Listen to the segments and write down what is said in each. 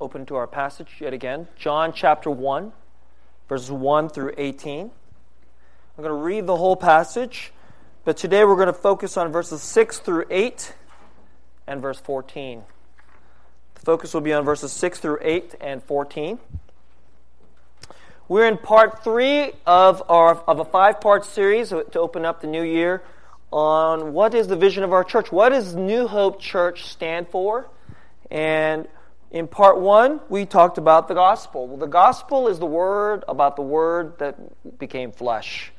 open to our passage yet again. John chapter 1, verses 1 through 18. I'm going to read the whole passage, but today we're going to focus on verses 6 through 8 and verse 14. The focus will be on verses 6 through 8 and 14. We're in part three of, our, of a five part series to open up the new year on what is the vision of our church. What does New Hope Church stand for? And in part one, we talked about the gospel. Well, the gospel is the word about the word that became flesh,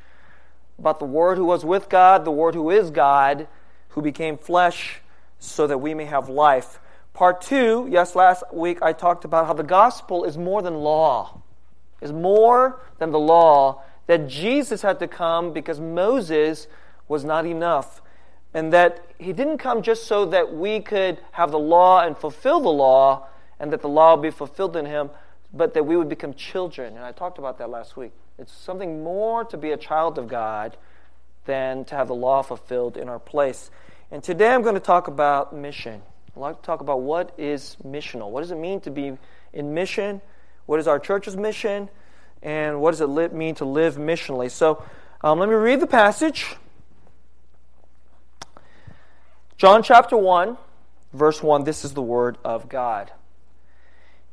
about the word who was with God, the word who is God, who became flesh so that we may have life. Part two, yes, last week I talked about how the gospel is more than law is more than the law, that Jesus had to come because Moses was not enough, and that he didn't come just so that we could have the law and fulfill the law, and that the law be fulfilled in him, but that we would become children. And I talked about that last week. It's something more to be a child of God than to have the law fulfilled in our place. And today I'm going to talk about mission. I'd like to talk about what is missional. What does it mean to be in mission? What is our church's mission? And what does it mean to live missionally? So um, let me read the passage. John chapter 1, verse 1. This is the word of God.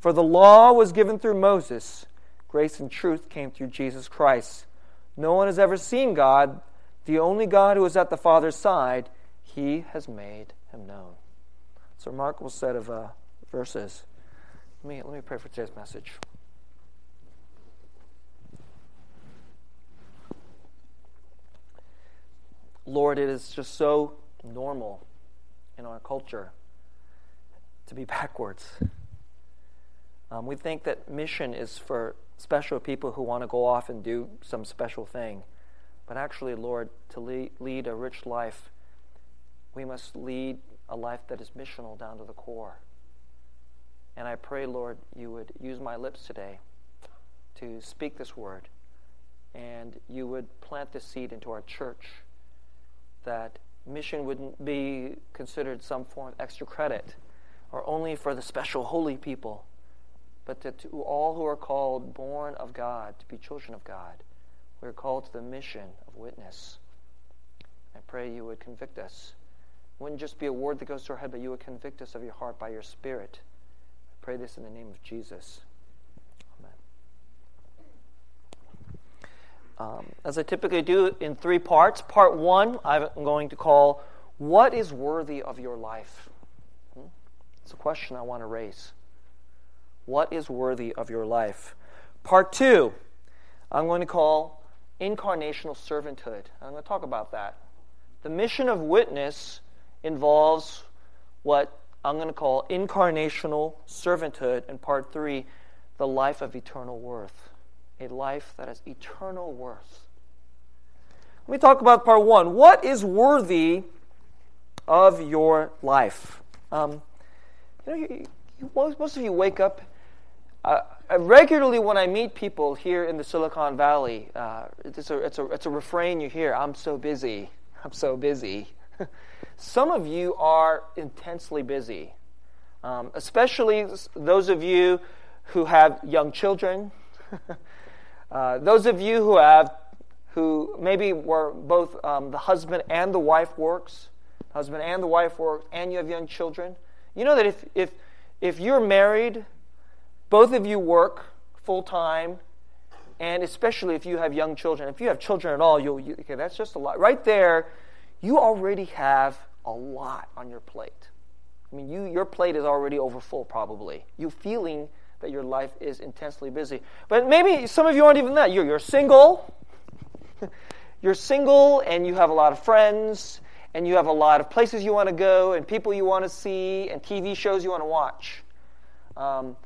For the law was given through Moses, grace and truth came through Jesus Christ. No one has ever seen God, the only God who is at the Father's side, he has made him known. It's a remarkable set of uh, verses. Let me, let me pray for today's message. Lord, it is just so normal in our culture to be backwards. Um, we think that mission is for special people who want to go off and do some special thing. But actually, Lord, to lead, lead a rich life, we must lead a life that is missional down to the core. And I pray, Lord, you would use my lips today to speak this word, and you would plant this seed into our church that mission wouldn't be considered some form of extra credit or only for the special holy people, but that to all who are called, born of God, to be children of God, we are called to the mission of witness. I pray you would convict us. It wouldn't just be a word that goes to our head, but you would convict us of your heart by your Spirit. I pray this in the name of Jesus. um, as I typically do in three parts. Part one, I'm going to call What is Worthy of Your Life? Hmm? It's a question I want to raise. What is worthy of your life? Part two, I'm going to call Incarnational Servanthood. I'm going to talk about that. The mission of witness involves what I'm going to call incarnational servanthood, and part three, the life of eternal worth a life that has eternal worth. Let me talk about part one. What is worthy of your life? Um, you know, you, you, most, most, of you wake up. Uh, regularly when I meet people here in the Silicon Valley, uh, it's, a, it's, a, it's a refrain you hear I'm so busy. I'm so busy. Some of you are intensely busy, um, especially those of you who have young children, uh, those of you who have who maybe were both um, the husband and the wife works, husband and the wife works, and you have young children. You know that if if if you're married, both of you work full time, and especially if you have young children. If you have children at all, you'll you, okay. That's just a lot right there. You already have a lot on your plate. I mean, you your plate is already over full, probably. You feeling that your life is intensely busy. But maybe some of you aren't even that. You're, you're single. you're single and you have a lot of friends and you have a lot of places you want to go and people you want to see and TV shows you want to watch. Um,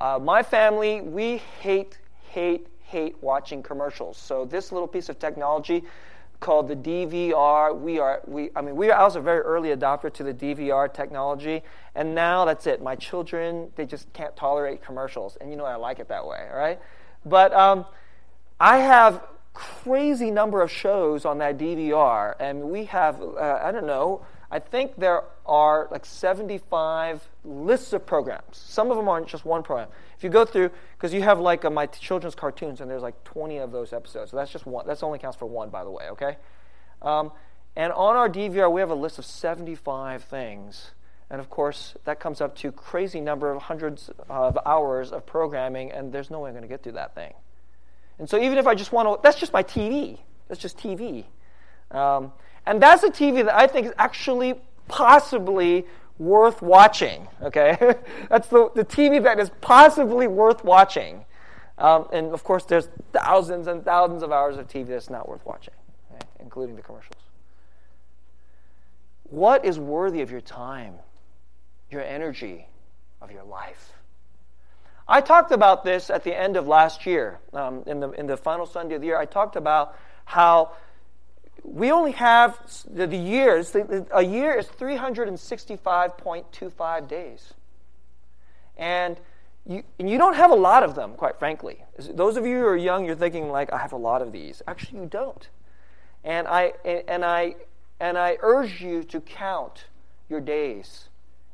uh, my family, we hate, hate, hate watching commercials. So this little piece of technology called the DVR. We are, we, I mean, we, I was a very early adopter to the DVR technology, and now that's it. My children, they just can't tolerate commercials, and you know I like it that way, all right? But um, I have crazy number of shows on that DVR, and we have, uh, I don't know, I think there are like 75 lists of programs. Some of them aren't just one program. If you go through, because you have like uh, my children's cartoons, and there's like 20 of those episodes. So that's just one. That's only counts for one, by the way. Okay. Um, and on our DVR, we have a list of 75 things. And of course, that comes up to crazy number of hundreds of hours of programming, and there's no way I'm going to get through that thing. And so even if I just want to, that's just my TV. That's just TV. Um, and that's a TV that I think is actually possibly worth watching. Okay, that's the, the TV that is possibly worth watching. Um, and of course, there's thousands and thousands of hours of TV that's not worth watching, including the commercials. What is worthy of your time, your energy, of your life? I talked about this at the end of last year, um, in, the, in the final Sunday of the year. I talked about how we only have the, the years, the, a year is 365.25 days. And you, and you don't have a lot of them, quite frankly. Those of you who are young, you're thinking, like, I have a lot of these. Actually, you don't. And I, and I, and I urge you to count your days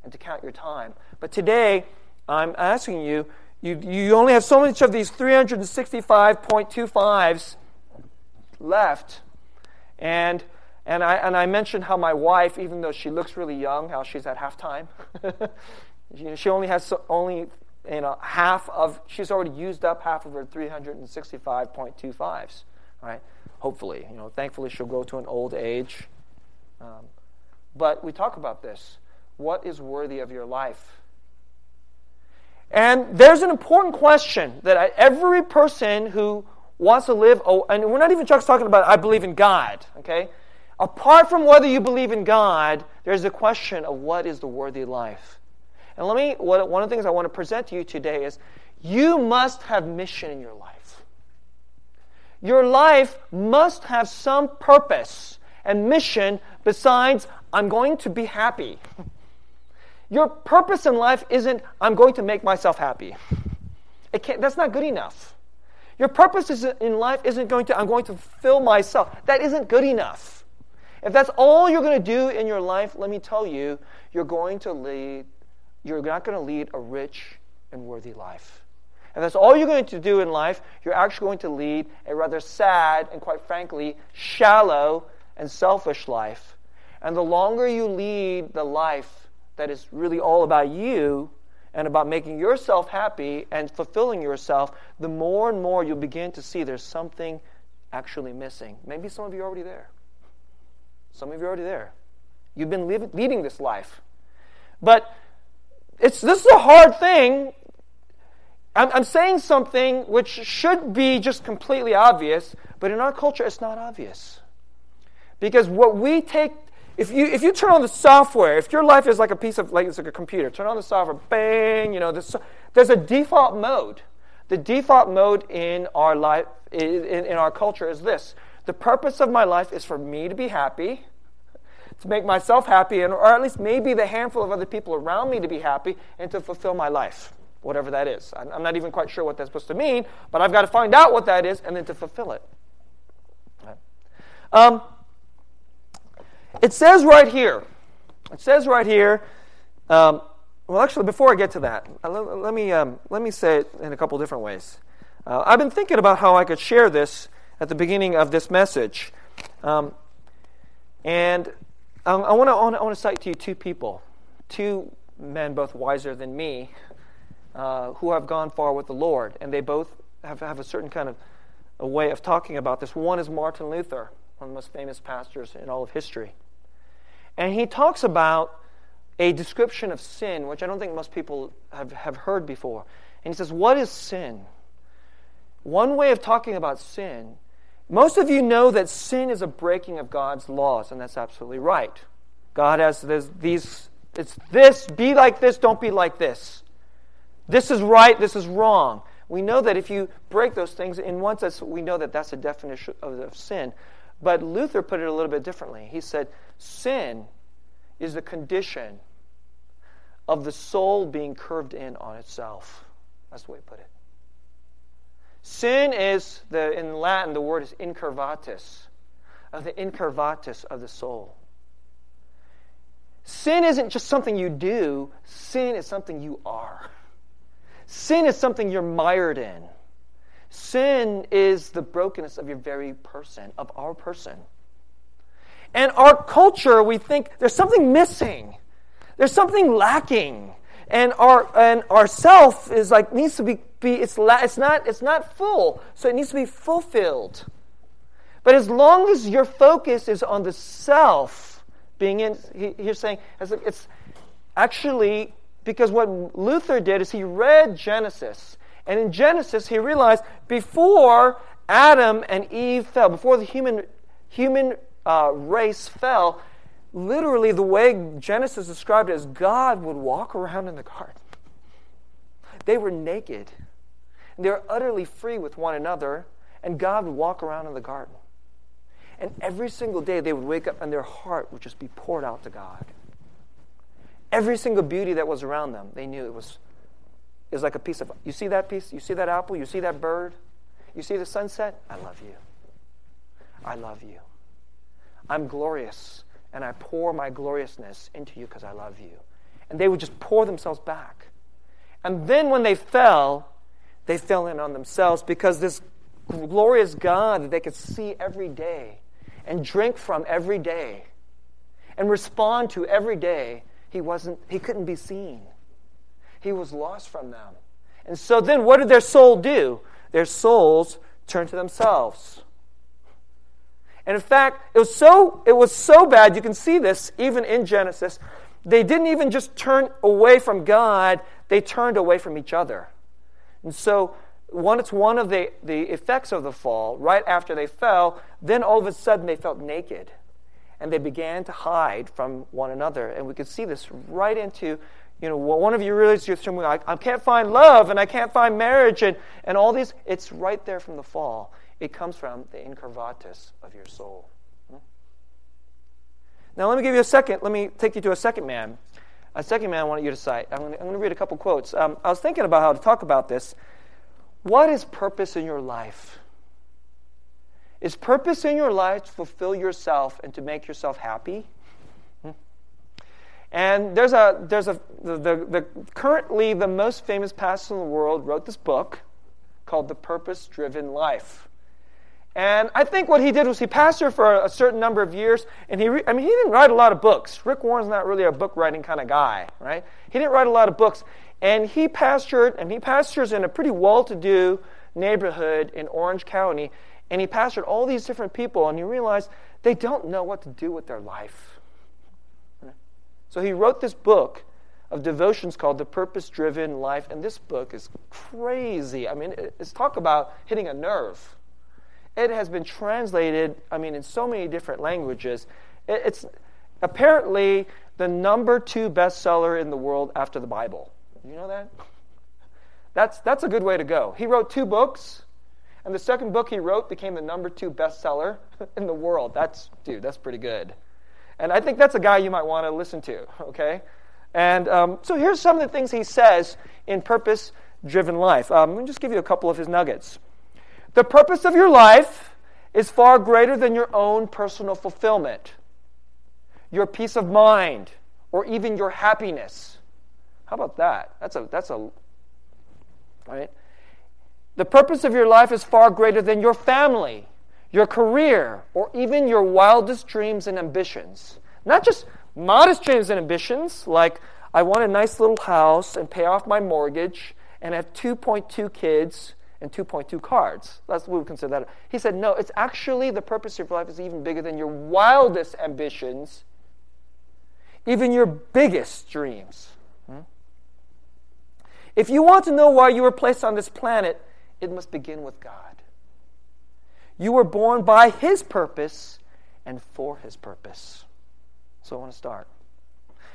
and to count your time. But today, I'm asking you, you, you only have so much of these 365.25s left and, and, I, and I mentioned how my wife, even though she looks really young, how she's at halftime. she only has only you know, half of, she's already used up half of her 365.25s, right? Hopefully. You know, thankfully she'll go to an old age. Um, but we talk about this. What is worthy of your life? And there's an important question that every person who wants to live, oh, and we're not even just talking about I believe in God, okay? Apart from whether you believe in God, there's a question of what is the worthy life. And let me, one of the things I want to present to you today is you must have mission in your life. Your life must have some purpose and mission besides, I'm going to be happy. Your purpose in life isn't, I'm going to make myself happy. It can't, that's not good enough. Your purpose in life isn't going to, I'm going to fulfill myself. That isn't good enough. If that's all you're going to do in your life, let me tell you, you're going to lead, you're not going to lead a rich and worthy life. If that's all you're going to do in life, you're actually going to lead a rather sad and, quite frankly, shallow and selfish life. And the longer you lead the life that is really all about you, and about making yourself happy and fulfilling yourself, the more and more you'll begin to see there's something actually missing. Maybe some of you are already there. Some of you are already there. You've been leading this life. But it's, this is a hard thing. I'm, I'm saying something which should be just completely obvious, but in our culture, it's not obvious. Because what we take if you, if you turn on the software, if your life is like a piece of, like it's like a computer, turn on the software, bang, you know, there's, there's a default mode. The default mode in our life, in, in our culture is this. The purpose of my life is for me to be happy, to make myself happy, and, or at least maybe the handful of other people around me to be happy, and to fulfill my life. whatever that is. I'm not even quite sure what that's supposed to mean, but I've got to find out what that is and then to fulfill it. Um, it says right here, it says right here, um, well, actually, before I get to that, uh, let, let me, um, let me say it in a couple different ways. Uh, I've been thinking about how I could share this at the beginning of this message. Um, and I want to I want to cite to you two people, two men both wiser than me, uh, who have gone far with the Lord, and they both have, have a certain kind of a way of talking about this. One is Martin Luther, one of the most famous pastors in all of history. And he talks about a description of sin, which I don't think most people have, have heard before. And he says, What is sin? One way of talking about sin, most of you know that sin is a breaking of God's laws, and that's absolutely right. God has these, it's this, be like this, don't be like this. This is right, this is wrong. We know that if you break those things, in one sense, we know that that's a definition of, of sin. But Luther put it a little bit differently. He said, Sin is the condition of the soul being curved in on itself. That's the way he put it. Sin is, the, in Latin, the word is incurvatus, of the incurvatus of the soul. Sin isn't just something you do, sin is something you are. Sin is something you're mired in. Sin is the brokenness of your very person, of our person. And our culture, we think there's something missing. There's something lacking. And our and our self is like needs to be, be it's la, it's not it's not full, so it needs to be fulfilled. But as long as your focus is on the self being in, he, he's saying it's actually because what Luther did is he read Genesis, and in Genesis he realized before Adam and Eve fell, before the human human uh, race fell, literally the way Genesis described it is God would walk around in the garden. They were naked. They were utterly free with one another, and God would walk around in the garden. And every single day they would wake up and their heart would just be poured out to God. Every single beauty that was around them, they knew it was, was like a piece of. You see that piece? You see that apple? You see that bird? You see the sunset? I love you. I love you. I'm glorious and I pour my gloriousness into you because I love you. And they would just pour themselves back. And then when they fell, they fell in on themselves because this glorious God that they could see every day and drink from every day and respond to every day, he wasn't he couldn't be seen. He was lost from them. And so then what did their soul do? Their souls turned to themselves. And in fact, it was so it was so bad. You can see this even in Genesis. They didn't even just turn away from God; they turned away from each other. And so, one it's one of the the effects of the fall. Right after they fell, then all of a sudden they felt naked, and they began to hide from one another. And we could see this right into you know, one of you realizes you're I, I can't find love and I can't find marriage and, and all these. It's right there from the fall. It comes from the incurvatus of your soul. Hmm? Now, let me give you a second. Let me take you to a second man. A second man I want you to cite. I'm going to, I'm going to read a couple quotes. Um, I was thinking about how to talk about this. What is purpose in your life? Is purpose in your life to fulfill yourself and to make yourself happy? And there's a there's a the, the, the, currently the most famous pastor in the world wrote this book called The Purpose Driven Life. And I think what he did was he pastored for a certain number of years, and he, re- I mean, he didn't write a lot of books. Rick Warren's not really a book writing kind of guy, right? He didn't write a lot of books, and he pastored, and he pastors in a pretty well-to-do neighborhood in Orange County, and he pastored all these different people, and he realized they don't know what to do with their life. So he wrote this book of devotions called The Purpose Driven Life, and this book is crazy. I mean, it's talk about hitting a nerve it has been translated, I mean, in so many different languages. It's apparently the number two bestseller in the world after the Bible. You know that? That's, that's a good way to go. He wrote two books, and the second book he wrote became the number two bestseller in the world. That's, dude, that's pretty good. And I think that's a guy you might want to listen to, okay? And um, so here's some of the things he says in purpose driven life. Um, let me just give you a couple of his nuggets. The purpose of your life is far greater than your own personal fulfillment, your peace of mind, or even your happiness. How about that? That's a that's a right? The purpose of your life is far greater than your family, your career, or even your wildest dreams and ambitions. Not just modest dreams and ambitions, like I want a nice little house and pay off my mortgage and have 2.2 kids and 2.2 cards. That's what we would consider that. He said, no, it's actually the purpose of your life is even bigger than your wildest ambitions, even your biggest dreams. Hmm? If you want to know why you were placed on this planet, it must begin with God. You were born by His purpose and for His purpose. So I want to start.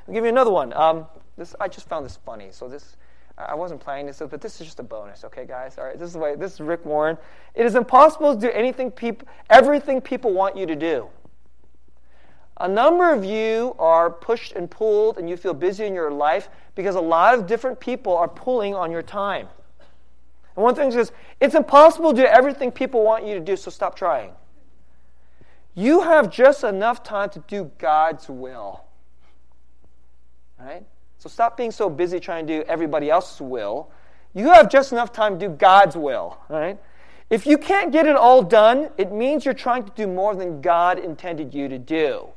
I'll give you another one. Um, this I just found this funny. So this I wasn't planning this, but this is just a bonus, okay, guys? All right, this is way. This is Rick Warren. It is impossible to do anything people, everything people want you to do. A number of you are pushed and pulled, and you feel busy in your life because a lot of different people are pulling on your time. And one thing is, it's impossible to do everything people want you to do, so stop trying. You have just enough time to do God's will. Right? So stop being so busy trying to do everybody else's will. You have just enough time to do God's will. Right? If you can't get it all done, it means you're trying to do more than God intended you to do.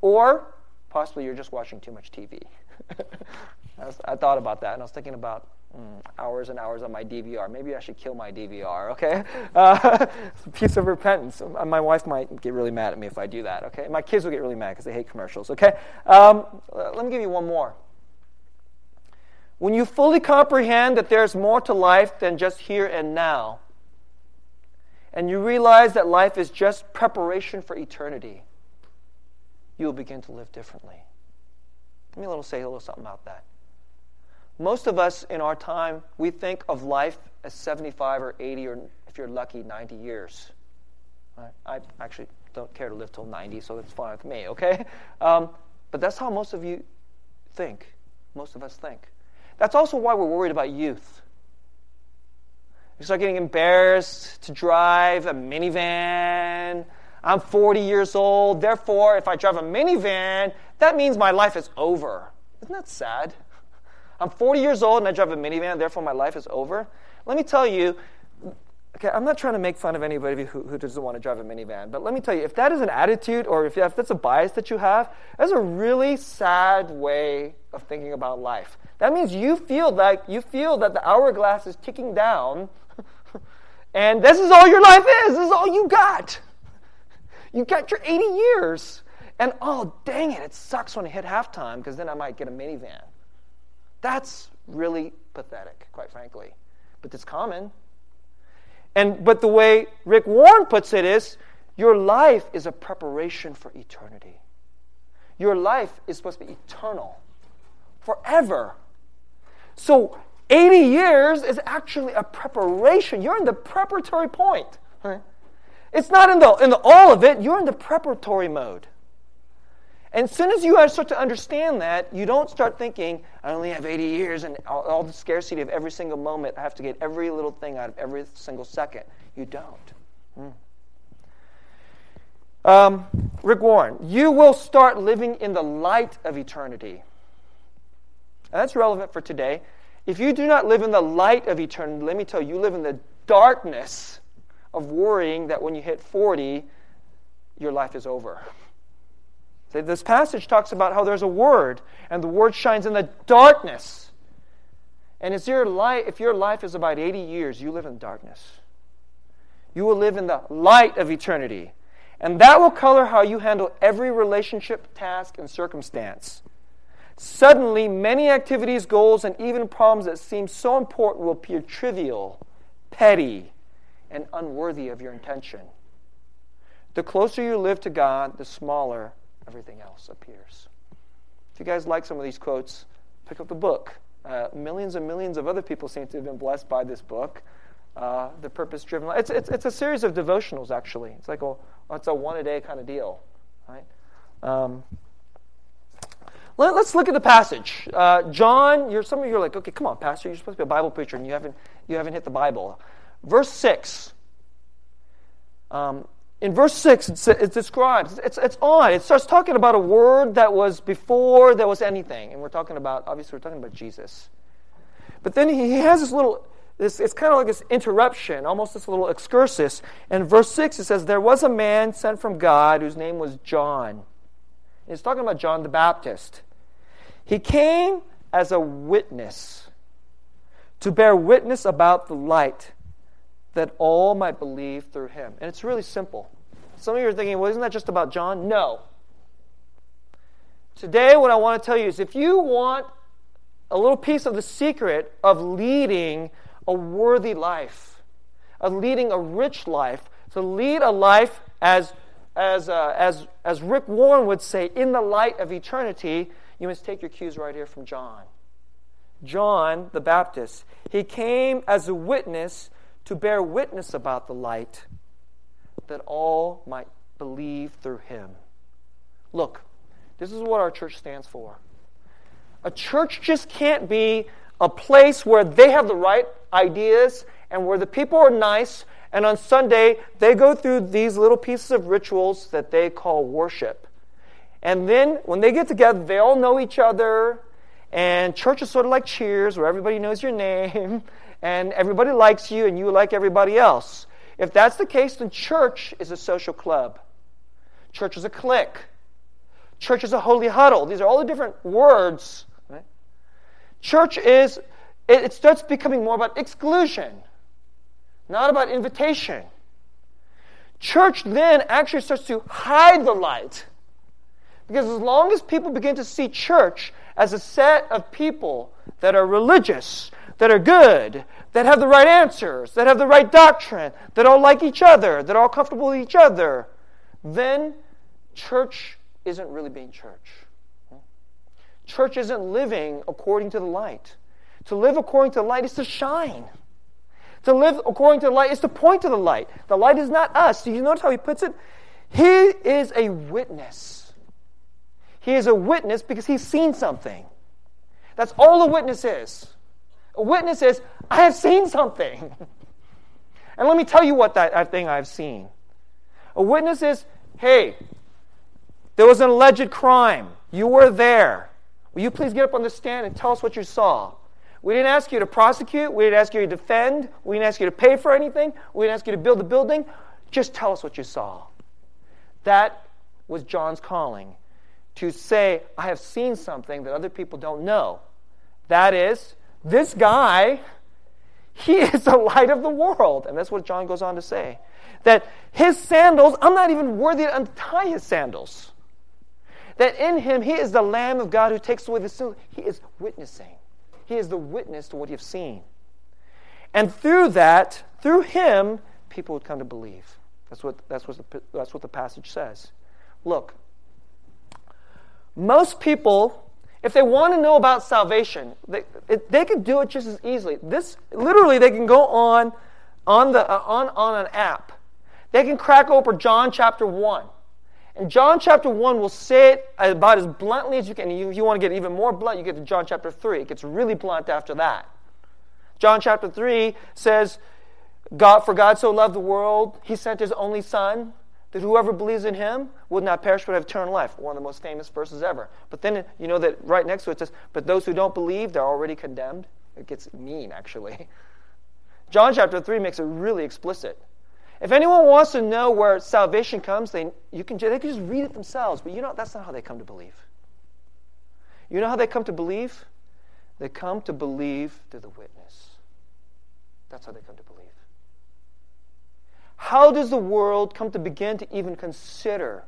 Or possibly you're just watching too much TV. I, was, I thought about that and I was thinking about Mm, hours and hours on my DVR. Maybe I should kill my DVR, okay? Uh, it's a piece of repentance. Uh, my wife might get really mad at me if I do that, okay? My kids will get really mad because they hate commercials, okay? Um, let me give you one more. When you fully comprehend that there's more to life than just here and now, and you realize that life is just preparation for eternity, you will begin to live differently. Let me a little say a little something about that. Most of us in our time, we think of life as 75 or 80 or, if you're lucky, 90 years. I actually don't care to live till 90, so that's fine with me, okay? Um, but that's how most of you think. Most of us think. That's also why we're worried about youth. You start getting embarrassed to drive a minivan. I'm 40 years old, therefore, if I drive a minivan, that means my life is over. Isn't that sad? I'm 40 years old and I drive a minivan, therefore my life is over. Let me tell you, okay, I'm not trying to make fun of anybody who, who doesn't want to drive a minivan, but let me tell you, if that is an attitude or if, if that's a bias that you have, that's a really sad way of thinking about life. That means you feel like you feel that the hourglass is ticking down, and this is all your life is. This is all you got. You got your 80 years, and oh dang it, it sucks when I hit halftime because then I might get a minivan. That's really pathetic, quite frankly. But it's common. And but the way Rick Warren puts it is your life is a preparation for eternity. Your life is supposed to be eternal. Forever. So 80 years is actually a preparation. You're in the preparatory point. It's not in the in the all of it, you're in the preparatory mode. And as soon as you start to understand that, you don't start thinking, I only have 80 years and all, all, the scarcity of every single moment, I have to get every little thing out of every single second. You don't. Hmm. Um, Rick Warren, you will start living in the light of eternity. And that's relevant for today. If you do not live in the light of eternity, let me tell you, you live in the darkness of worrying that when you hit 40, your life is over. This passage talks about how there's a word, and the word shines in the darkness. And if your life, if your life is about 80 years, you live in darkness. You will live in the light of eternity. And that will color how you handle every relationship, task, and circumstance. Suddenly, many activities, goals, and even problems that seem so important will appear trivial, petty, and unworthy of your intention. The closer you live to God, the smaller everything else appears. If you guys like some of these quotes, pick up the book. Uh, millions and millions of other people seem to have been blessed by this book. Uh, the purpose driven life. It's, it's, it's a series of devotionals, actually. It's like a, it's a one a day kind of deal. Right? Um, Let, us look at the passage. Uh, John, you're, some of you are like, okay, come on, Pastor, you're supposed to be a Bible preacher and you haven't, you haven't hit the Bible. Verse 6. Um, in verse 6, it, it describes, it's, it's odd. It starts talking about a word that was before there was anything. And we're talking about, obviously, we're talking about Jesus. But then he, has this little, this, it's kind of like this interruption, almost this little excursus. And verse 6, it says, There was a man sent from God whose name was John. It's talking about John the Baptist. He came as a witness to bear witness about the light that all might believe through him. And it's really simple. Some of you are thinking, well, isn't that just about John? No. Today, what I want to tell you is if you want a little piece of the secret of leading a worthy life, of leading a rich life, to lead a life as, as, uh, as, as Rick Warren would say, in the light of eternity, you must take your cues right here from John. John the Baptist. He came as a witness to bear witness about the light, that all might believe through him. Look, this is what our church stands for. A church just can't be a place where they have the right ideas and where the people are nice, and on Sunday they go through these little pieces of rituals that they call worship. And then when they get together, they all know each other, and church is sort of like cheers, where everybody knows your name, and everybody likes you and you like everybody else. If that's the case, then church is a social club. Church is a clique. Church is a holy huddle. These are all the different words. Right? Church is, it, it starts becoming more about exclusion, not about invitation. Church then actually starts to hide the light. Because as long as people begin to see church as a set of people that are religious, that are good, that have the right answers, that have the right doctrine, that all like each other, that are all comfortable with each other, then church isn't really being church. Church isn't living according to the light. To live according to the light is to shine. To live according to the light is to point to the light. The light is not us. Do you notice how he puts it? He is a witness. He is a witness because he's seen something. That's all a witness is. A witness is, I have seen something. and let me tell you what that thing I've seen. A witness is, hey, there was an alleged crime. You were there. Will you please get up on the stand and tell us what you saw? We didn't ask you to prosecute. We didn't ask you to defend. We didn't ask you to pay for anything. We didn't ask you to build the building. Just tell us what you saw. That was John's calling to say, I have seen something that other people don't know. That is, this guy, he is the light of the world. And that's what John goes on to say. That his sandals, I'm not even worthy to untie his sandals. That in him, he is the Lamb of God who takes away the sin. He is witnessing. He is the witness to what you've seen. And through that, through him, people would come to believe. That's what, that's what, the, that's what the passage says. Look, most people if they want to know about salvation, they, they could do it just as easily. This literally, they can go on on the uh, on on an app. They can crack open John chapter one, and John chapter one will say it about as bluntly as you can. If you want to get even more blunt, you get to John chapter three. It gets really blunt after that. John chapter three says, "God for God so loved the world, He sent His only Son." That whoever believes in him would not perish but have eternal life. One of the most famous verses ever. But then you know that right next to it says, but those who don't believe, they're already condemned. It gets mean, actually. John chapter 3 makes it really explicit. If anyone wants to know where salvation comes, they, you can, they can just read it themselves. But you know, that's not how they come to believe. You know how they come to believe? They come to believe through the witness. That's how they come to believe. How does the world come to begin to even consider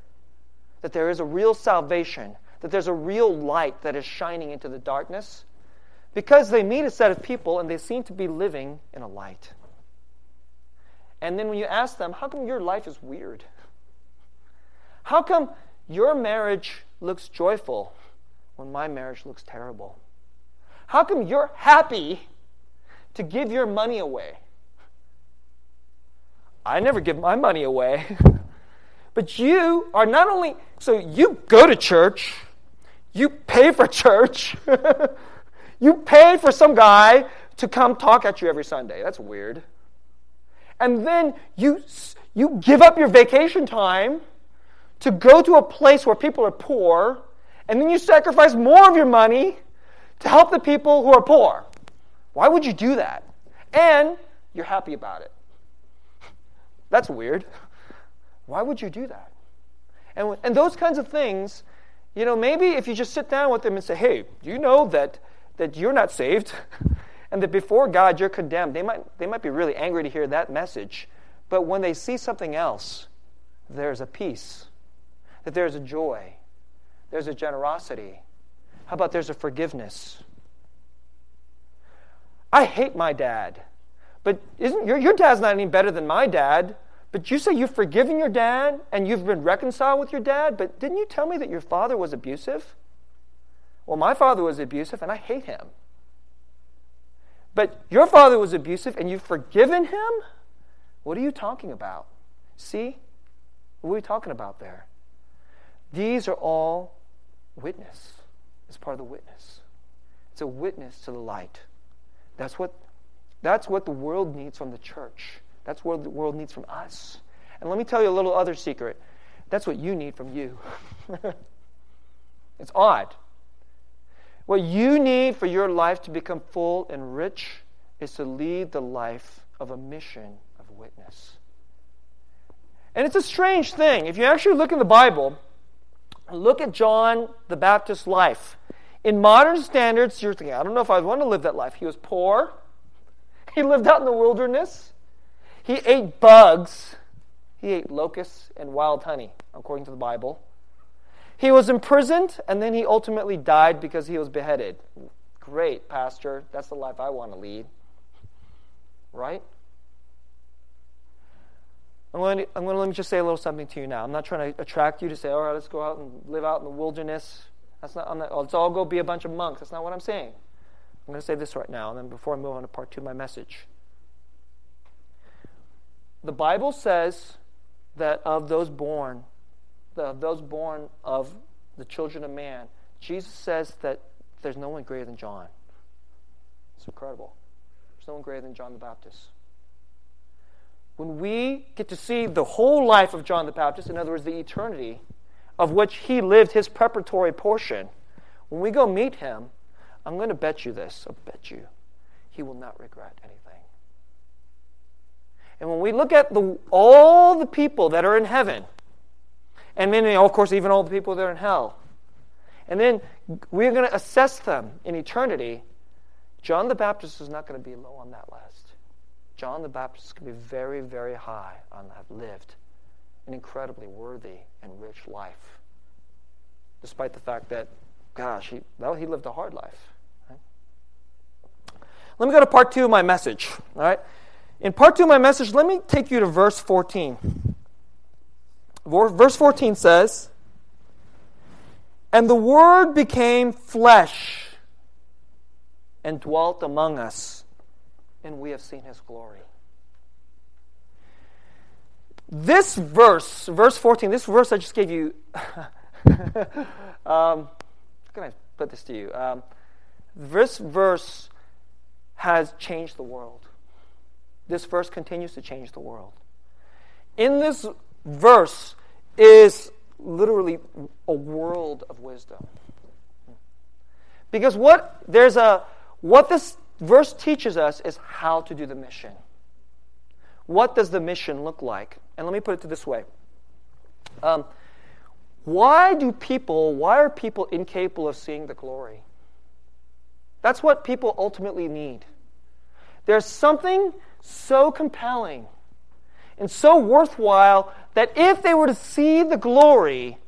that there is a real salvation, that there's a real light that is shining into the darkness? Because they meet a set of people and they seem to be living in a light. And then when you ask them, how come your life is weird? How come your marriage looks joyful when my marriage looks terrible? How come you're happy to give your money away I never give my money away. but you are not only, so you go to church, You pay for church. you pay for some guy to come talk at you every Sunday. That's weird. And then you, you give up your vacation time to go to a place where people are poor, and then you sacrifice more of your money to help the people who are poor. Why would you do that? And you're happy about it. That's weird. Why would you do that? And, and those kinds of things, you know, maybe if you just sit down with them and say, hey, do you know that, that you're not saved? and that before God you're condemned, they might, they might be really angry to hear that message. But when they see something else, there's a peace, that there's a joy, there's a generosity. How about there's a forgiveness? I hate my dad. But isn't your, your dad's not any better than my dad? But you say you've forgiven your dad and you've been reconciled with your dad, but didn't you tell me that your father was abusive? Well, my father was abusive and I hate him. But your father was abusive and you've forgiven him? What are you talking about? See? What are we talking about there? These are all witness. It's part of the witness. It's a witness to the light. That's what, that's what the world needs from the church. That's what the world needs from us. And let me tell you a little other secret. That's what you need from you. it's odd. What you need for your life to become full and rich is to lead the life of a mission of witness. And it's a strange thing. If you actually look in the Bible, look at John the Baptist's life. In modern standards, you're thinking, I don't know if I want to live that life. He was poor. He lived out in the wilderness. He ate bugs. He ate locusts and wild honey, according to the Bible. He was imprisoned, and then he ultimately died because he was beheaded. Great, Pastor. That's the life I want to lead. Right? I'm going, to, I'm going to let me just say a little something to you now. I'm not trying to attract you to say, all right, let's go out and live out in the wilderness. That's not, not, let's all go be a bunch of monks. That's not what I'm saying. I'm going to say this right now, and then before I move on to part two of my message. The Bible says that of those born, of those born of the children of man, Jesus says that there's no one greater than John. It's incredible. There's no one greater than John the Baptist. When we get to see the whole life of John the Baptist, in other words, the eternity, of which he lived his preparatory portion, when we go meet him, I'm going to bet you this. I'll bet you he will not regret anything. And when we look at the, all the people that are in heaven, and then, of course, even all the people that are in hell, and then we're going to assess them in eternity, John the Baptist is not going to be low on that list. John the Baptist is going to be very, very high on that lived an incredibly worthy and rich life, despite the fact that, gosh, he, well, he lived a hard life. Right? Let me go to part two of my message. All right. In part two of my message, let me take you to verse 14. Verse 14 says, And the Word became flesh and dwelt among us, and we have seen his glory. This verse, verse 14, this verse I just gave you, um, can I put this to you? Um, this verse has changed the world. This verse continues to change the world. In this verse is literally a world of wisdom. Because what there's a what this verse teaches us is how to do the mission. What does the mission look like? And let me put it to this way. Um, why do people, why are people incapable of seeing the glory? That's what people ultimately need. There's something so compelling and so worthwhile that if they were to see the glory,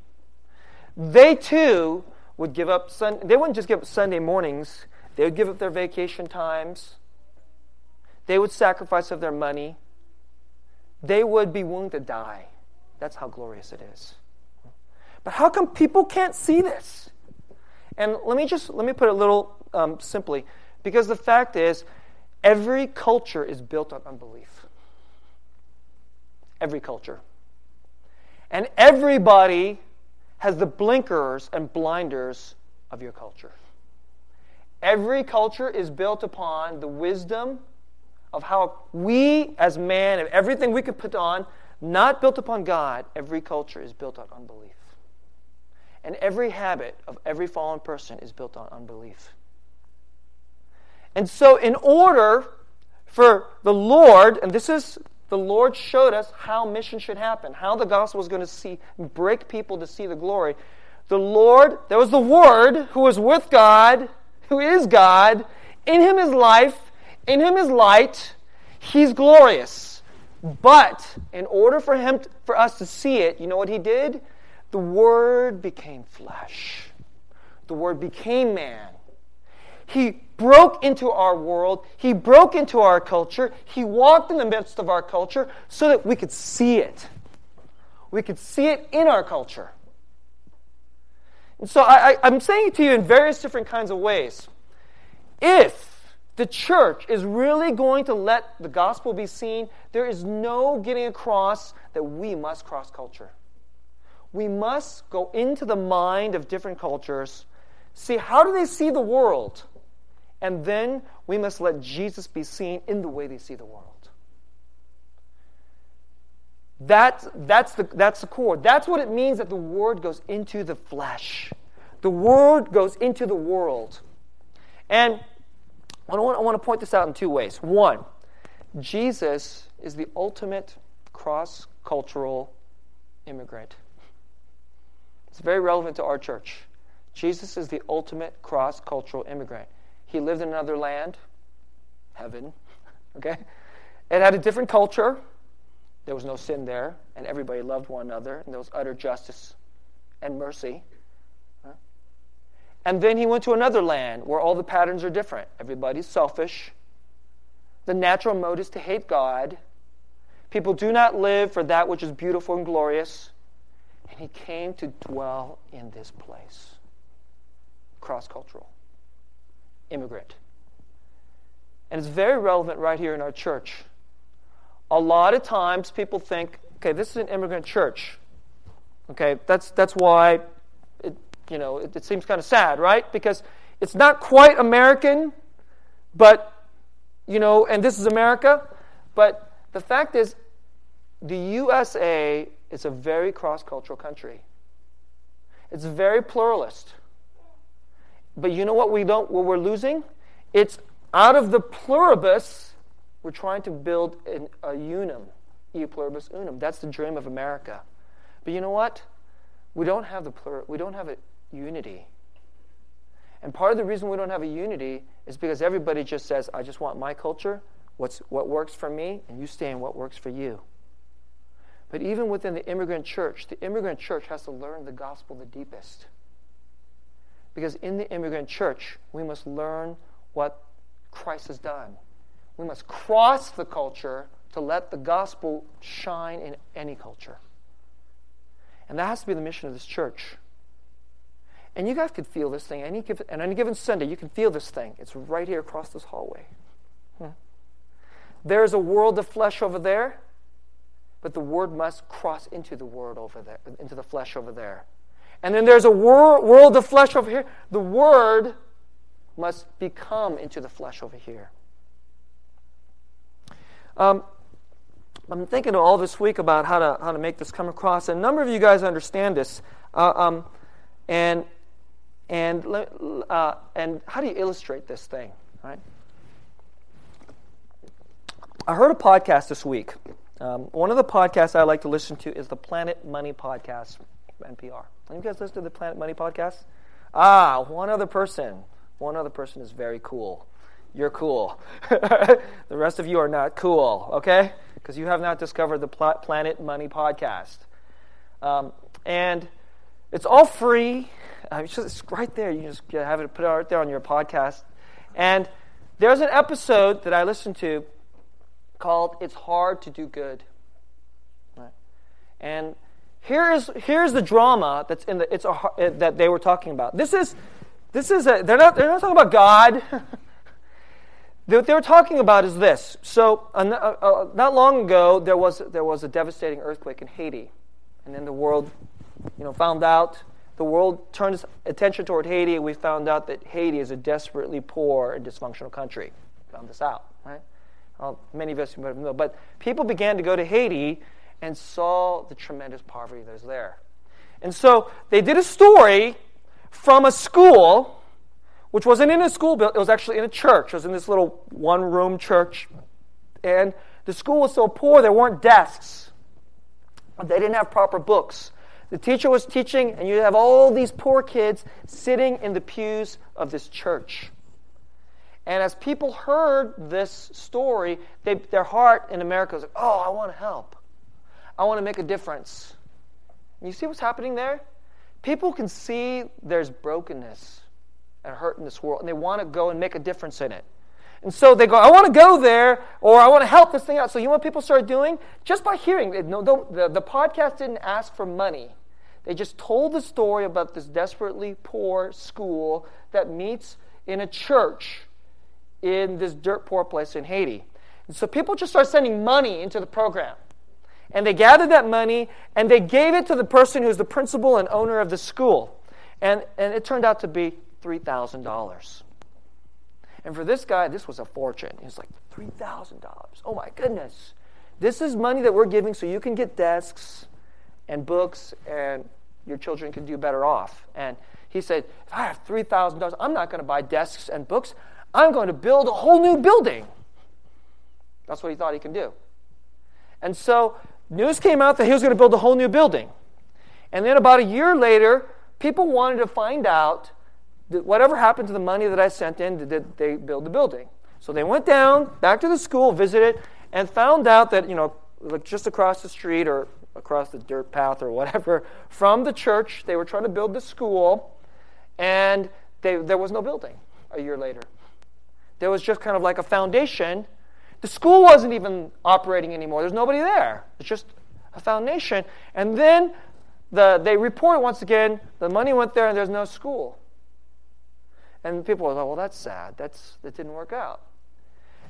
they too would give up sun- they wouldn't just give up Sunday mornings, they would give up their vacation times. They would sacrifice of their money they would be willing to die. That's how glorious it is. But how come people can't see this? And let me just let me put it a little um, simply, because the fact is, every culture is built on unbelief. Every culture, and everybody has the blinkers and blinders of your culture. Every culture is built upon the wisdom of how we, as man, and everything we could put on, not built upon God, every culture is built on unbelief. And every habit of every fallen person is built on unbelief. And so, in order for the Lord, and this is the Lord showed us how mission should happen, how the gospel was going to see break people to see the glory. The Lord, there was the Word who was with God, who is God. In him is life, in him is light. He's glorious. But in order for him for us to see it, you know what he did? The word became flesh. The word became man. He broke into our world. He broke into our culture. He walked in the midst of our culture so that we could see it. We could see it in our culture. And so I, am saying it to you in various different kinds of ways. If the church is really going to let the gospel be seen, there is no getting across that we must cross culture. We must go into the mind of different cultures, see how do they see the world, and then we must let Jesus be seen in the way they see the world. That's, that's, the, that's the core. That's what it means that the Word goes into the flesh. The Word goes into the world. And I want, I want to point this out in two ways. One, Jesus is the ultimate cross cultural immigrant. It's very relevant to our church. Jesus is the ultimate cross cultural immigrant. He lived in another land, heaven, okay? It had a different culture. There was no sin there, and everybody loved one another, and there was utter justice and mercy. And then he went to another land where all the patterns are different. Everybody's selfish. The natural mode is to hate God. People do not live for that which is beautiful and glorious. And he came to dwell in this place. Cross cultural, immigrant. And it's very relevant right here in our church. A lot of times people think, okay, this is an immigrant church. Okay, that's, that's why it, you know, it, it seems kind of sad, right? Because it's not quite American, but, you know, and this is America. But the fact is, the USA is a very cross cultural country. It's very pluralist. But you know what we don't what we're losing? It's out of the pluribus, we're trying to build an, a unum. E pluribus unum. That's the dream of America. But you know what? We don't have the plur- we don't have a unity. And part of the reason we don't have a unity is because everybody just says, I just want my culture, what's what works for me, and you stay in what works for you. But even within the immigrant church, the immigrant church has to learn the gospel the deepest. Because in the immigrant church, we must learn what Christ has done. We must cross the culture to let the gospel shine in any culture. And that has to be the mission of this church. And you guys could feel this thing. Any given, and any given Sunday, you can feel this thing. It's right here across this hallway. Hmm. There's a world of flesh over there but the word must cross into the word over there, into the flesh over there. And then there's a wor- world of flesh over here. The word must become into the flesh over here. Um, I'm thinking all this week about how to how to make this come across. A number of you guys understand this, uh, um, and and uh, and how do you illustrate this thing? Right. I heard a podcast this week um, one of the podcasts I like to listen to is the Planet Money podcast NPR. Have you guys listen to the Planet Money podcast? Ah, one other person. One other person is very cool. You're cool. the rest of you are not cool, okay? Because you have not discovered the Planet Money podcast. Um, and it's all free. Uh, it's, just, it's right there. You just have it put right there on your podcast. And there's an episode that I listened to called It's Hard to Do Good. Right? And here is, here's the drama that's in the, it's a, that they were talking about. This is, this is a, they're, not, they're not talking about God. what they were talking about is this. So, uh, uh, not long ago, there was, there was a devastating earthquake in Haiti. And then the world you know, found out. The world turned its attention toward Haiti, and we found out that Haiti is a desperately poor and dysfunctional country. Found this out, right? Well, many of us know, but people began to go to Haiti and saw the tremendous poverty that is there. And so they did a story from a school, which wasn't in a school building, it was actually in a church. It was in this little one room church. And the school was so poor, there weren't desks. They didn't have proper books. The teacher was teaching, and you have all these poor kids sitting in the pews of this church. And as people heard this story, they, their heart in America was like, oh, I want to help. I want to make a difference. And you see what's happening there? People can see there's brokenness and hurt in this world, and they want to go and make a difference in it. And so they go, I want to go there, or I want to help this thing out. So you know what people started doing? Just by hearing, no, the, the podcast didn't ask for money. They just told the story about this desperately poor school that meets in a church in this dirt poor place in Haiti. And so people just started sending money into the program. And they gathered that money and they gave it to the person who's the principal and owner of the school. And, and it turned out to be $3,000. And for this guy, this was a fortune. He was like, $3,000. Oh my goodness. This is money that we're giving so you can get desks and books and your children can do better off. And he said, if I have $3,000, I'm not going to buy desks and books. I'm going to build a whole new building. That's what he thought he could do. And so news came out that he was going to build a whole new building. And then about a year later, people wanted to find out whatever happened to the money that I sent in, did they build the building? So they went down, back to the school, visited, and found out that, you know, like just across the street or across the dirt path or whatever from the church, they were trying to build the school, and they, there was no building a year later. There was just kind of like a foundation. The school wasn't even operating anymore. There's nobody there. It's just a foundation. And then the, they report once again the money went there and there's no school. And people were like, well, that's sad. That's, that didn't work out.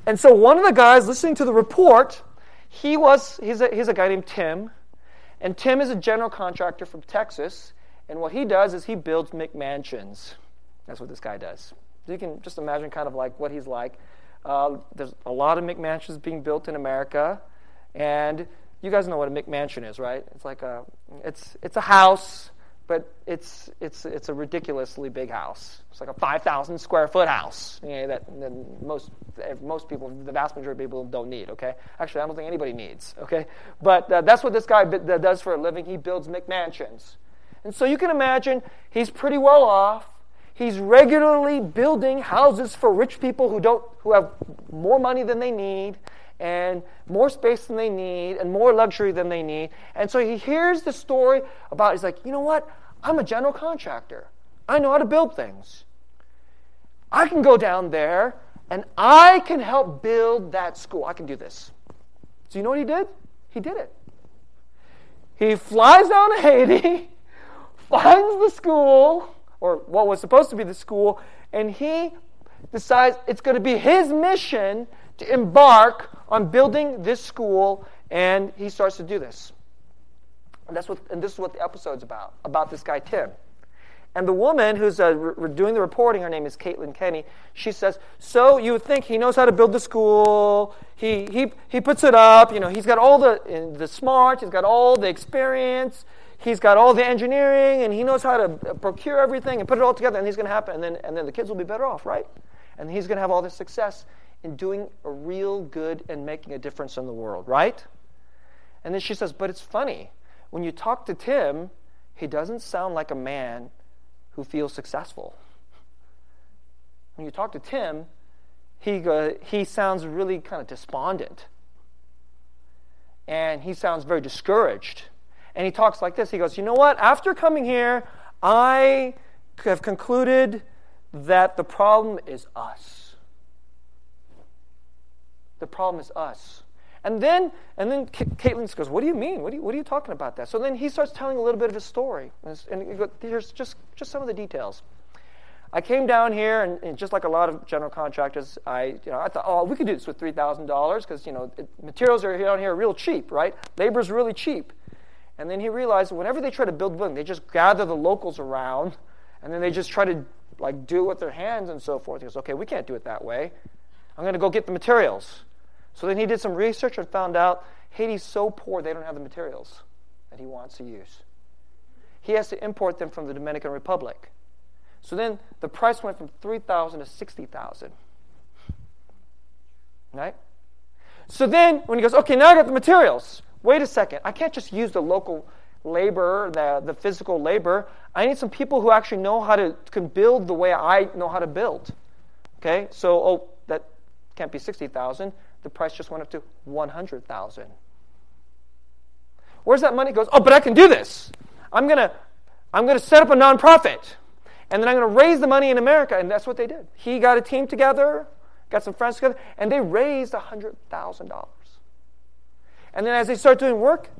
And so one of the guys listening to the report, he was, he's a, he's a guy named Tim. And Tim is a general contractor from Texas. And what he does is he builds McMansions. That's what this guy does. So you can just imagine kind of like what he's like. Uh, there's a lot of McMansions being built in America. And you guys know what a McMansion is, right? It's like a, it's, it's a house but it's it's it's a ridiculously big house. It's like a 5,000 square foot house you know, that, that, most most people, the vast majority of people, don't need. Okay, actually, I don't think anybody needs. Okay, but uh, that's what this guy does for a living. He builds McMansions, and so you can imagine he's pretty well off. He's regularly building houses for rich people who don't who have more money than they need and more space than they need and more luxury than they need. And so he hears the story about, he's like, you know what? I'm a general contractor. I know how to build things. I can go down there and I can help build that school. I can do this. So you know what he did? He did it. He flies down to Haiti, finds the school, or what was supposed to be the school, and he decides it's going to be his mission to embark on building this school, and he starts to do this. And, that's what, and this is what the episode's about, about this guy, Tim. And the woman who's uh, re- doing the reporting, her name is Caitlin Kenney, she says, So you think he knows how to build the school, he, he, he puts it up, you know, he's got all the, the smart, he's got all the experience, he's got all the engineering, and he knows how to procure everything and put it all together, and he's going to happen, and then, and then the kids will be better off, right? And he's going to have all this success in doing a real good and making a difference in the world, right? And then she says, But it's funny. When you talk to Tim, he doesn't sound like a man who feels successful. When you talk to Tim, he, uh, he sounds really kind of despondent. And he sounds very discouraged. And he talks like this He goes, You know what? After coming here, I have concluded that the problem is us. The problem is us. And then, and then Caitlin goes, "What do you mean? What are you, what are you talking about that?" So then he starts telling a little bit of his story, and here's just just some of the details. I came down here, and, and, just like a lot of general contractors, I you know I thought, oh, we could do this with three thousand dollars because you know materials are down here real cheap, right? Labor's really cheap. And then he realized whenever they try to build building, they just gather the locals around and then they just try to like do it with their hands and so forth. He goes, okay, we can't do it that way. I'm going to go get the materials. So then he did some research and found out Haiti's so poor they don't have the materials that he wants to use. He has to import them from the Dominican Republic. So then the price went from 3000 to 60000 Right? So then when he goes, okay, now I got the materials. Wait a second. I can't just use the local labor, the, the physical labor. I need some people who actually know how to can build the way I know how to build. Okay? So oh, that can't be 60,000. The price just went up to 100,000. Where's that money goes? Oh, but I can do this. I'm to I'm to set up a nonprofit. And then I'm to raise the money in America. And that's what they did. He got a team together, got some friends together, and they raised $100,000. And then as they started doing work,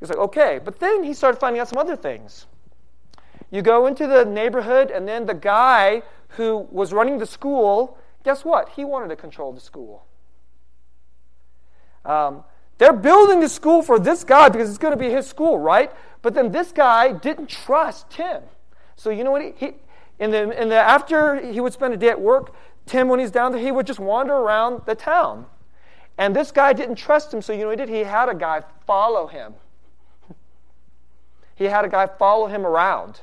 he's like, okay. But then he started finding out some other things. You go into the neighborhood, and then the guy who was running the school, guess what? He wanted to control the school. Um, they're building the school for this guy because it's going to be his school, right? But then this guy didn't trust Tim. So you know what? He, he in the, in the after he would spend a day at work, Tim, when he's down there, he would just wander around the town. And this guy didn't trust him, so you know he did? He had a guy follow him. he had a guy follow him around.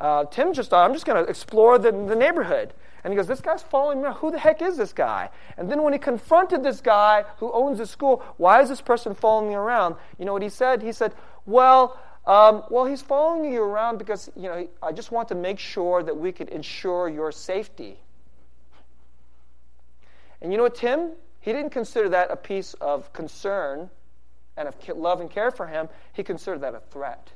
Uh, Tim just thought, I'm just going to explore the, the neighborhood. And he goes, This guy's following me. Who the heck is this guy? And then when he confronted this guy who owns the school, why is this person following me around? You know what he said? He said, Well, um, well, he's following you around because, you know, I just want to make sure that we could ensure your safety. And you know what, Tim? He didn't consider that a piece of concern and of love and care for him. He considered that a threat.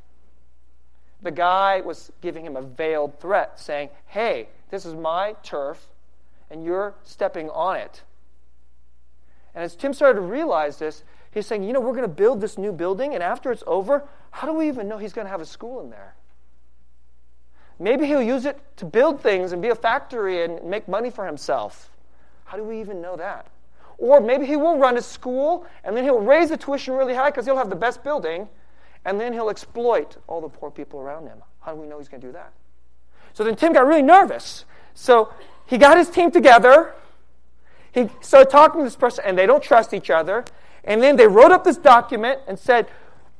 The guy was giving him a veiled threat, saying, Hey, this is my turf, and you're stepping on it. And as Tim started to realize this, he's saying, You know, we're going to build this new building, and after it's over, how do we even know he's going to have a school in there? Maybe he'll use it to build things and be a factory and make money for himself. How do we even know that? Or maybe he will run a school and then he'll raise the tuition really high because he'll have the best building and then he'll exploit all the poor people around him. How do we know he's going to do that? So then Tim got really nervous. So he got his team together. He started talking to this person, and they don't trust each other. And then they wrote up this document and said,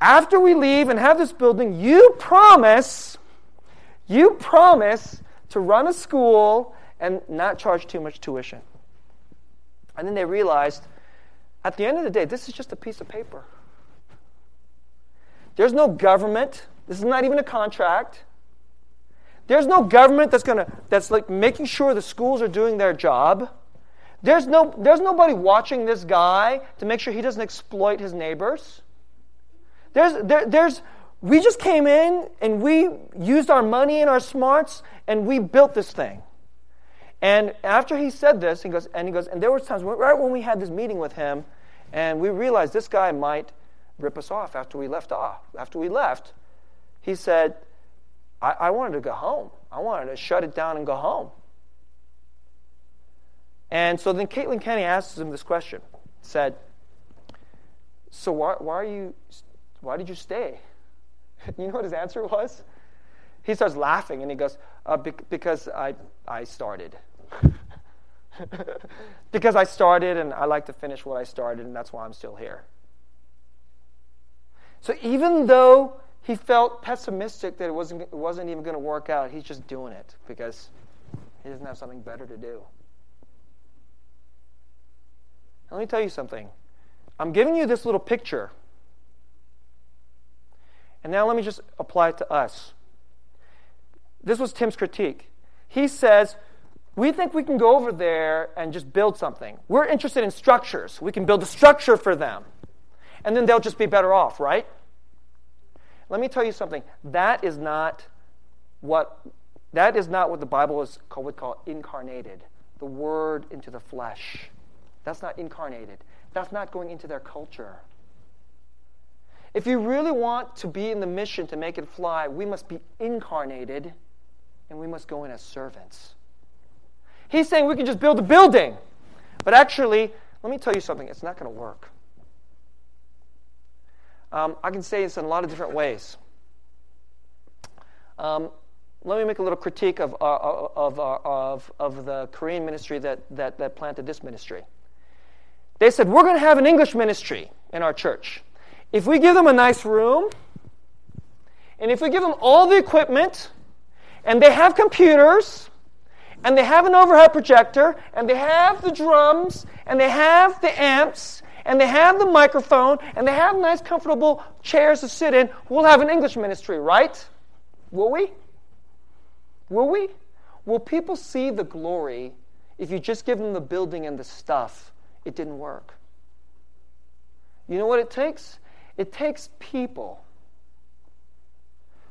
after we leave and have this building, you promise, you promise to run a school and not charge too much tuition. And then they realized, at the end of the day, this is just a piece of paper. There's no government. This is not even a contract. There's no government that's gonna that's like making sure the schools are doing their job. There's no there's nobody watching this guy to make sure he doesn't exploit his neighbors. There's there, there's we just came in and we used our money and our smarts and we built this thing. And after he said this, he goes and he goes and there were times right when we had this meeting with him, and we realized this guy might rip us off after we left off. After we left, he said, I, I wanted to go home. I wanted to shut it down and go home. And so then Caitlin Kenney asks him this question. Said, "So why, why are you? Why did you stay?" you know what his answer was? He starts laughing and he goes, uh, "Because I I started." because I started and I like to finish what I started, and that's why I'm still here. So even though he felt pessimistic that it wasn't, it wasn't even going to work out. He's just doing it because he doesn't have something better to do. Let me tell you something. I'm giving you this little picture. And now let me just apply it to us. This was Tim's critique. He says, We think we can go over there and just build something. We're interested in structures. We can build a structure for them. And then they'll just be better off, right? Let me tell you something. That is not what that is not what the Bible is called, would call incarnated. The word into the flesh. That's not incarnated. That's not going into their culture. If you really want to be in the mission to make it fly, we must be incarnated and we must go in as servants. He's saying we can just build a building. But actually, let me tell you something, it's not going to work. Um, I can say this in a lot of different ways. Um, let me make a little critique of, uh, uh of, uh, of, of the Korean ministry that, that, that planted this ministry. They said, We're going to have an English ministry in our church. If we give them a nice room, and if we give them all the equipment, and they have computers, and they have an overhead projector, and they have the drums, and they have the amps, and they have the microphone, and they have nice, comfortable chairs to sit in, we'll have an English ministry, right? Will we? Will we? Will people see the glory if you just give them the building and the stuff? It didn't work. You know what it takes? It takes people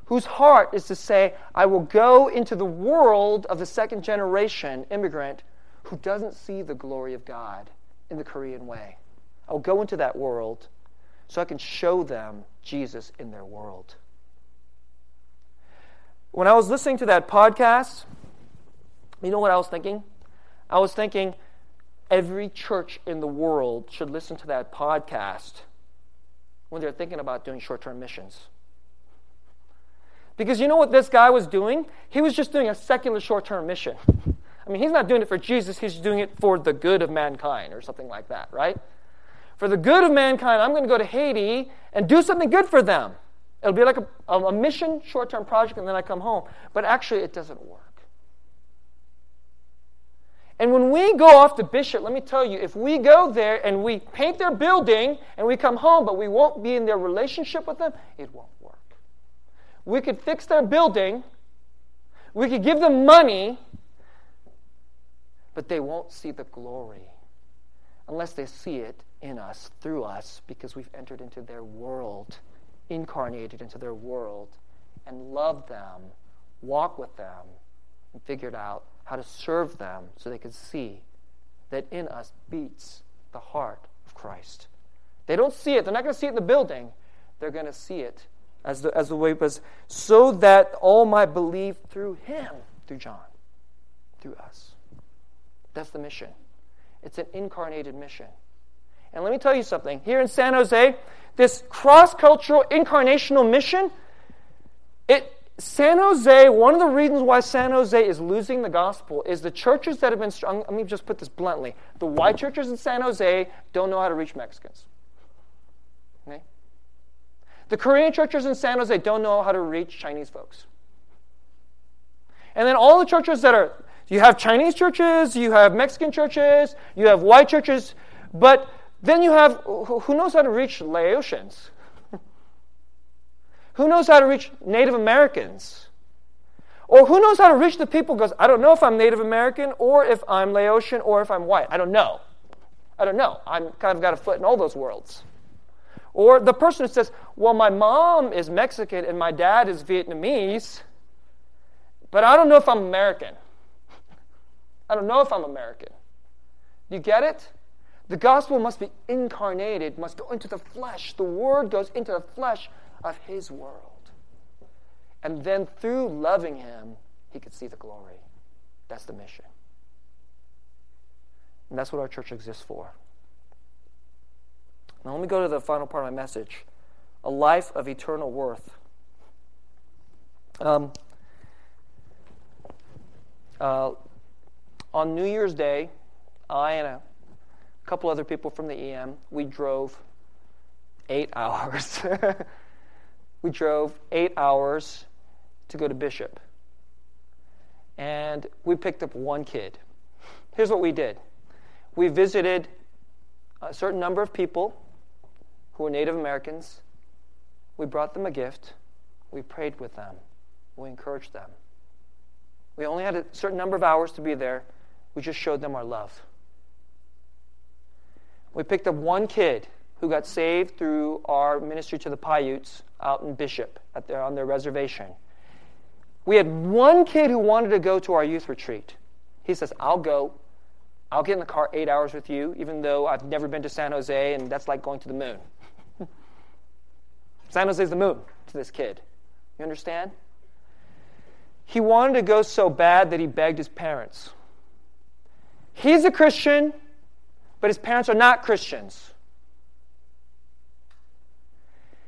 whose heart is to say, I will go into the world of the second generation immigrant who doesn't see the glory of God in the Korean way. I'll go into that world so I can show them Jesus in their world. When I was listening to that podcast, you know what I was thinking? I was thinking every church in the world should listen to that podcast when they're thinking about doing short term missions. Because you know what this guy was doing? He was just doing a secular short term mission. I mean, he's not doing it for Jesus, he's doing it for the good of mankind or something like that, right? For the good of mankind, I'm going to go to Haiti and do something good for them. It'll be like a, a mission, short term project, and then I come home. But actually, it doesn't work. And when we go off to Bishop, let me tell you, if we go there and we paint their building and we come home, but we won't be in their relationship with them, it won't. We could fix their building, we could give them money, but they won't see the glory unless they see it in us, through us, because we've entered into their world, incarnated into their world, and loved them, walked with them, and figured out how to serve them so they could see that in us beats the heart of Christ. They don't see it, they're not going to see it in the building, they're going to see it as the, as the way it was, so that all might believe through him, through John, through us. That's the mission. It's an incarnated mission. And let me tell you something. Here in San Jose, this cross cultural incarnational mission, it, San Jose, one of the reasons why San Jose is losing the gospel is the churches that have been strong. Let me just put this bluntly. The white churches in San Jose don't know how to reach Mexicans. The Korean churches in San Jose don't know how to reach Chinese folks. And then all the churches that are, you have Chinese churches, you have Mexican churches, you have white churches, but then you have, who knows how to reach Laotians? Who knows how to reach Native Americans? Or who knows how to reach the people because I don't know if I'm Native American or if I'm Laotian or if I'm white. I don't know. I don't know. I'm kind of got a foot in all those worlds. Or the person who says, well, my mom is Mexican and my dad is Vietnamese, but I don't know if I'm American. I don't know if I'm American. You get it? The gospel must be incarnated, must go into the flesh. The word goes into the flesh of his world. And then through loving him, he could see the glory. That's the mission. And that's what our church exists for. Now, let me go to the final part of my message a life of eternal worth. Um, uh, on New Year's Day, I and a couple other people from the EM, we drove eight hours we drove eight hours to go to Bishop. And we picked up one kid. Here's what we did we visited a certain number of people who were Native Americans. We brought them a gift. We prayed with them. We encouraged them. We only had a certain number of hours to be there. We just showed them our love. We picked up one kid who got saved through our ministry to the Paiutes out in Bishop at their, on their reservation. We had one kid who wanted to go to our youth retreat. He says, I'll go. I'll get in the car eight hours with you, even though I've never been to San Jose, and that's like going to the moon. San Jose's the moon to this kid. You understand? He wanted to go so bad that he begged his parents. He's a Christian, but his parents are not Christians.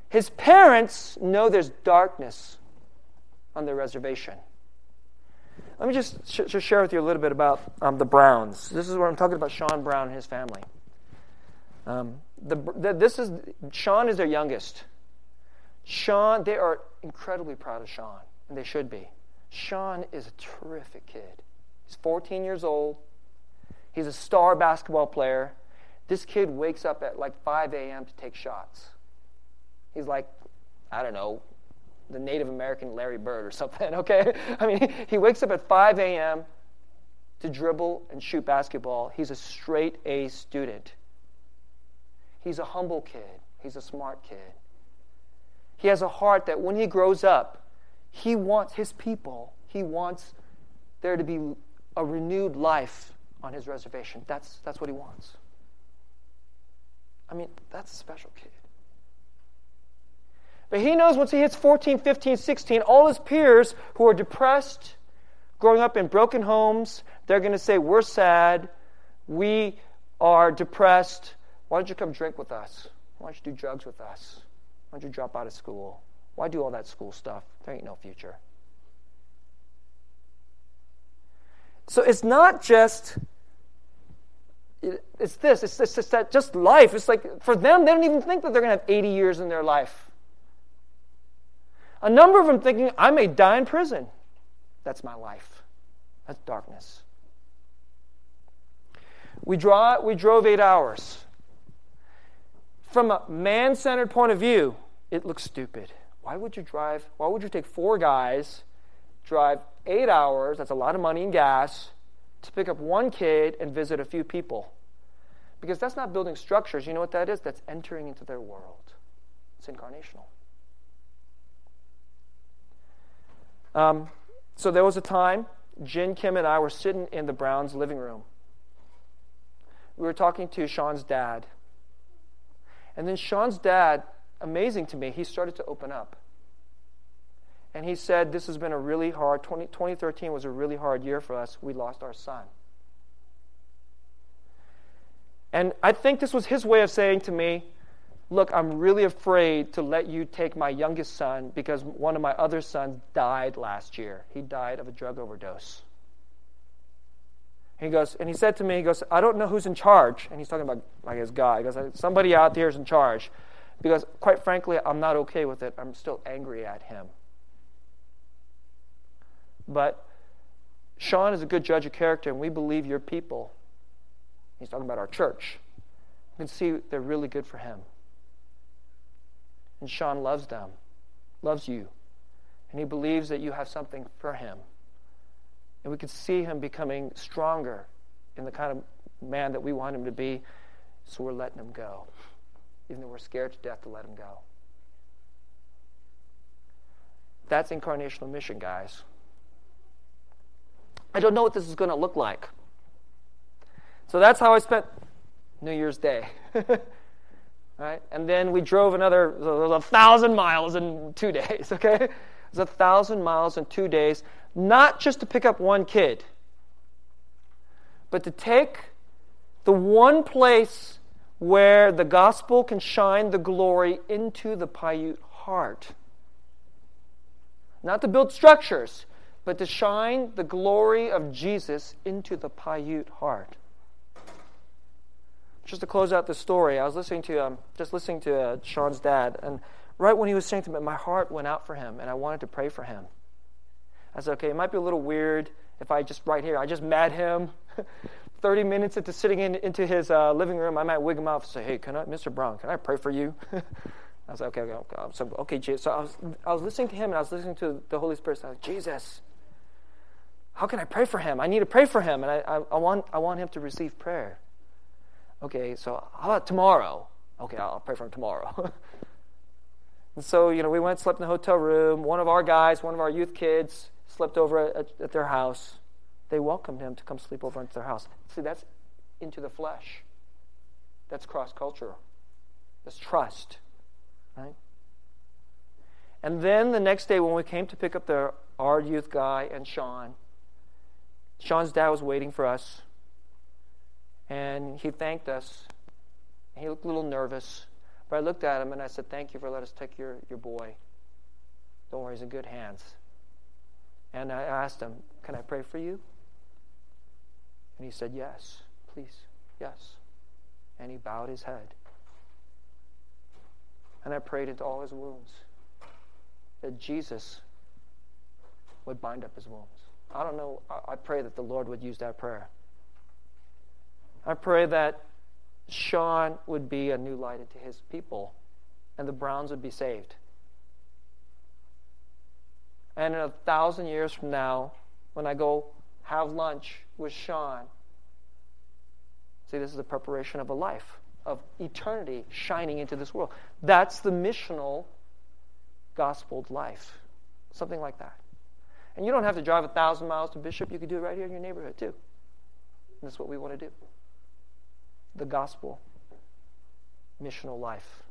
His parents know there's darkness on their reservation. Let me just, sh- share with you a little bit about um, the Browns. This is where I'm talking about Sean Brown and his family. Um, the, the, this is Sean is their youngest. Sean, they are incredibly proud of Sean, and they should be. Sean is a terrific kid. He's 14 years old. He's a star basketball player. This kid wakes up at like 5 a.m. to take shots. He's like, I don't know, the Native American Larry Bird or something, okay? I mean, he wakes up at 5 a.m. to dribble and shoot basketball. He's a straight A student. He's a humble kid. He's a smart kid. He has a heart that when he grows up, he wants his people, he wants there to be a renewed life on his reservation. That's, that's what he wants. I mean, that's a special kid. But he knows once he hits 14, 15, 16, all his peers who are depressed, growing up in broken homes, they're going to say, We're sad. We are depressed. Why don't you come drink with us? Why don't you do drugs with us? Why don't you drop out of school? Why do all that school stuff? There ain't no future. So it's not just it's this it's, it's just that just life it's like for them they don't even think that they're going to have 80 years in their life a number of them thinking i may die in prison that's my life that's darkness we, draw, we drove eight hours from a man-centered point of view it looks stupid why would you drive why would you take four guys drive eight hours that's a lot of money in gas to pick up one kid and visit a few people. Because that's not building structures. You know what that is? That's entering into their world. It's incarnational. Um, so there was a time, Jin Kim and I were sitting in the Browns' living room. We were talking to Sean's dad. And then Sean's dad, amazing to me, he started to open up. And he said, This has been a really hard, 20, 2013 was a really hard year for us. We lost our son. And I think this was his way of saying to me, Look, I'm really afraid to let you take my youngest son because one of my other sons died last year. He died of a drug overdose. He goes, and he said to me, he goes, I don't know who's in charge. And he's talking about like his guy. He goes, somebody out there is in charge. Because quite frankly, I'm not okay with it. I'm still angry at him. But Sean is a good judge of character, and we believe your people. He's talking about our church. You can see they're really good for him. And Sean loves them, loves you. And he believes that you have something for him. And we can see him becoming stronger in the kind of man that we want him to be. So we're letting him go, even though we're scared to death to let him go. That's incarnational mission, guys. I don't know what this is going to look like. So that's how I spent New Year's Day. right? And then we drove another a thousand miles in two days, okay? It was a thousand miles in two days, not just to pick up one kid, but to take the one place where the gospel can shine the glory into the Paiute heart. Not to build structures, but to shine the glory of Jesus into the Paiute heart. Just to close out the story, I was listening to um, just listening to uh, Sean's dad, and right when he was saying to me, my heart went out for him, and I wanted to pray for him. I said, okay, it might be a little weird if I just right here, I just met him. 30 minutes into sitting in, into his uh, living room, I might wig him out and say, hey, can I, Mr. Brown, can I pray for you? I was like, okay, okay, so, okay, so I was, I was listening to him and I was listening to the Holy Spirit. So I was like, Jesus, how can I pray for him? I need to pray for him, and I, I, I, want, I want him to receive prayer. Okay, so how about tomorrow? Okay, I'll pray for him tomorrow. and so, you know, we went, slept in the hotel room. One of our guys, one of our youth kids, slept over at, at their house. They welcomed him to come sleep over into their house. See, that's into the flesh. That's cross cultural. That's trust, right? And then the next day, when we came to pick up the, our youth guy and Sean, Sean's dad was waiting for us, and he thanked us. He looked a little nervous. But I looked at him and I said, Thank you for letting us take your, your boy. Don't worry, he's in good hands. And I asked him, Can I pray for you? And he said, Yes, please, yes. And he bowed his head. And I prayed into all his wounds that Jesus would bind up his wounds. I don't know. I pray that the Lord would use that prayer. I pray that Sean would be a new light into his people and the Browns would be saved. And in a thousand years from now, when I go have lunch with Sean, see, this is the preparation of a life, of eternity shining into this world. That's the missional gospel life. Something like that. And you don't have to drive a thousand miles to Bishop. You could do it right here in your neighborhood, too. And that's what we want to do. The gospel, missional life,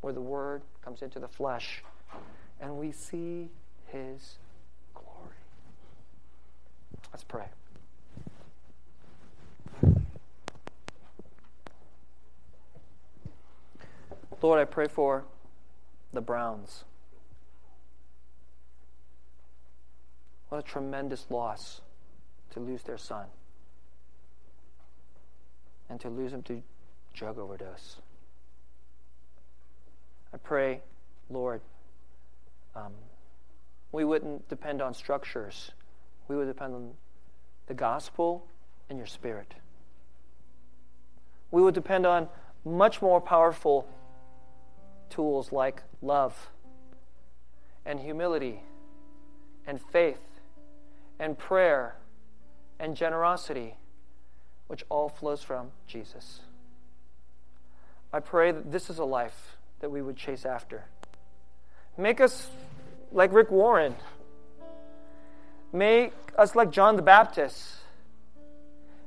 where the word comes into the flesh and we see his glory. Let's pray. Lord, I pray for the Browns. What a tremendous loss to lose their son and to lose him to drug overdose. I pray, Lord, um, we wouldn't depend on structures. We would depend on the gospel and your spirit. We would depend on much more powerful tools like love and humility and faith and prayer and generosity, which all flows from Jesus. I pray that this is a life that we would chase after. Make us like Rick Warren. Make us like John the Baptist.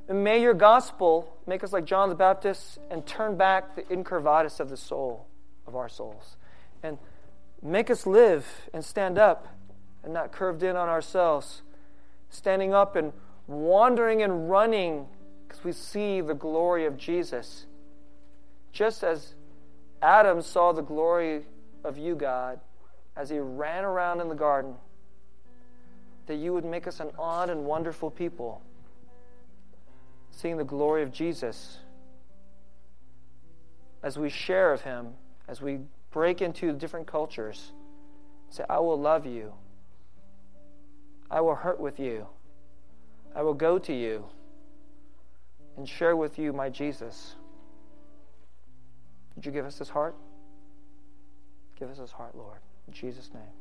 And may your gospel make us like John the Baptist and turn back the incurvatus of the soul, of our souls. And make us live and stand up and not curved in on ourselves standing up and wandering and running because we see the glory of Jesus. Just as Adam saw the glory of you, God, as he ran around in the garden, that you would make us an odd and wonderful people, seeing the glory of Jesus as we share of him, as we break into different cultures. Say, I will love you. I will hurt with you. I will go to you and share with you my Jesus. Would you give us this heart? Give us this heart, Lord. In Jesus' name.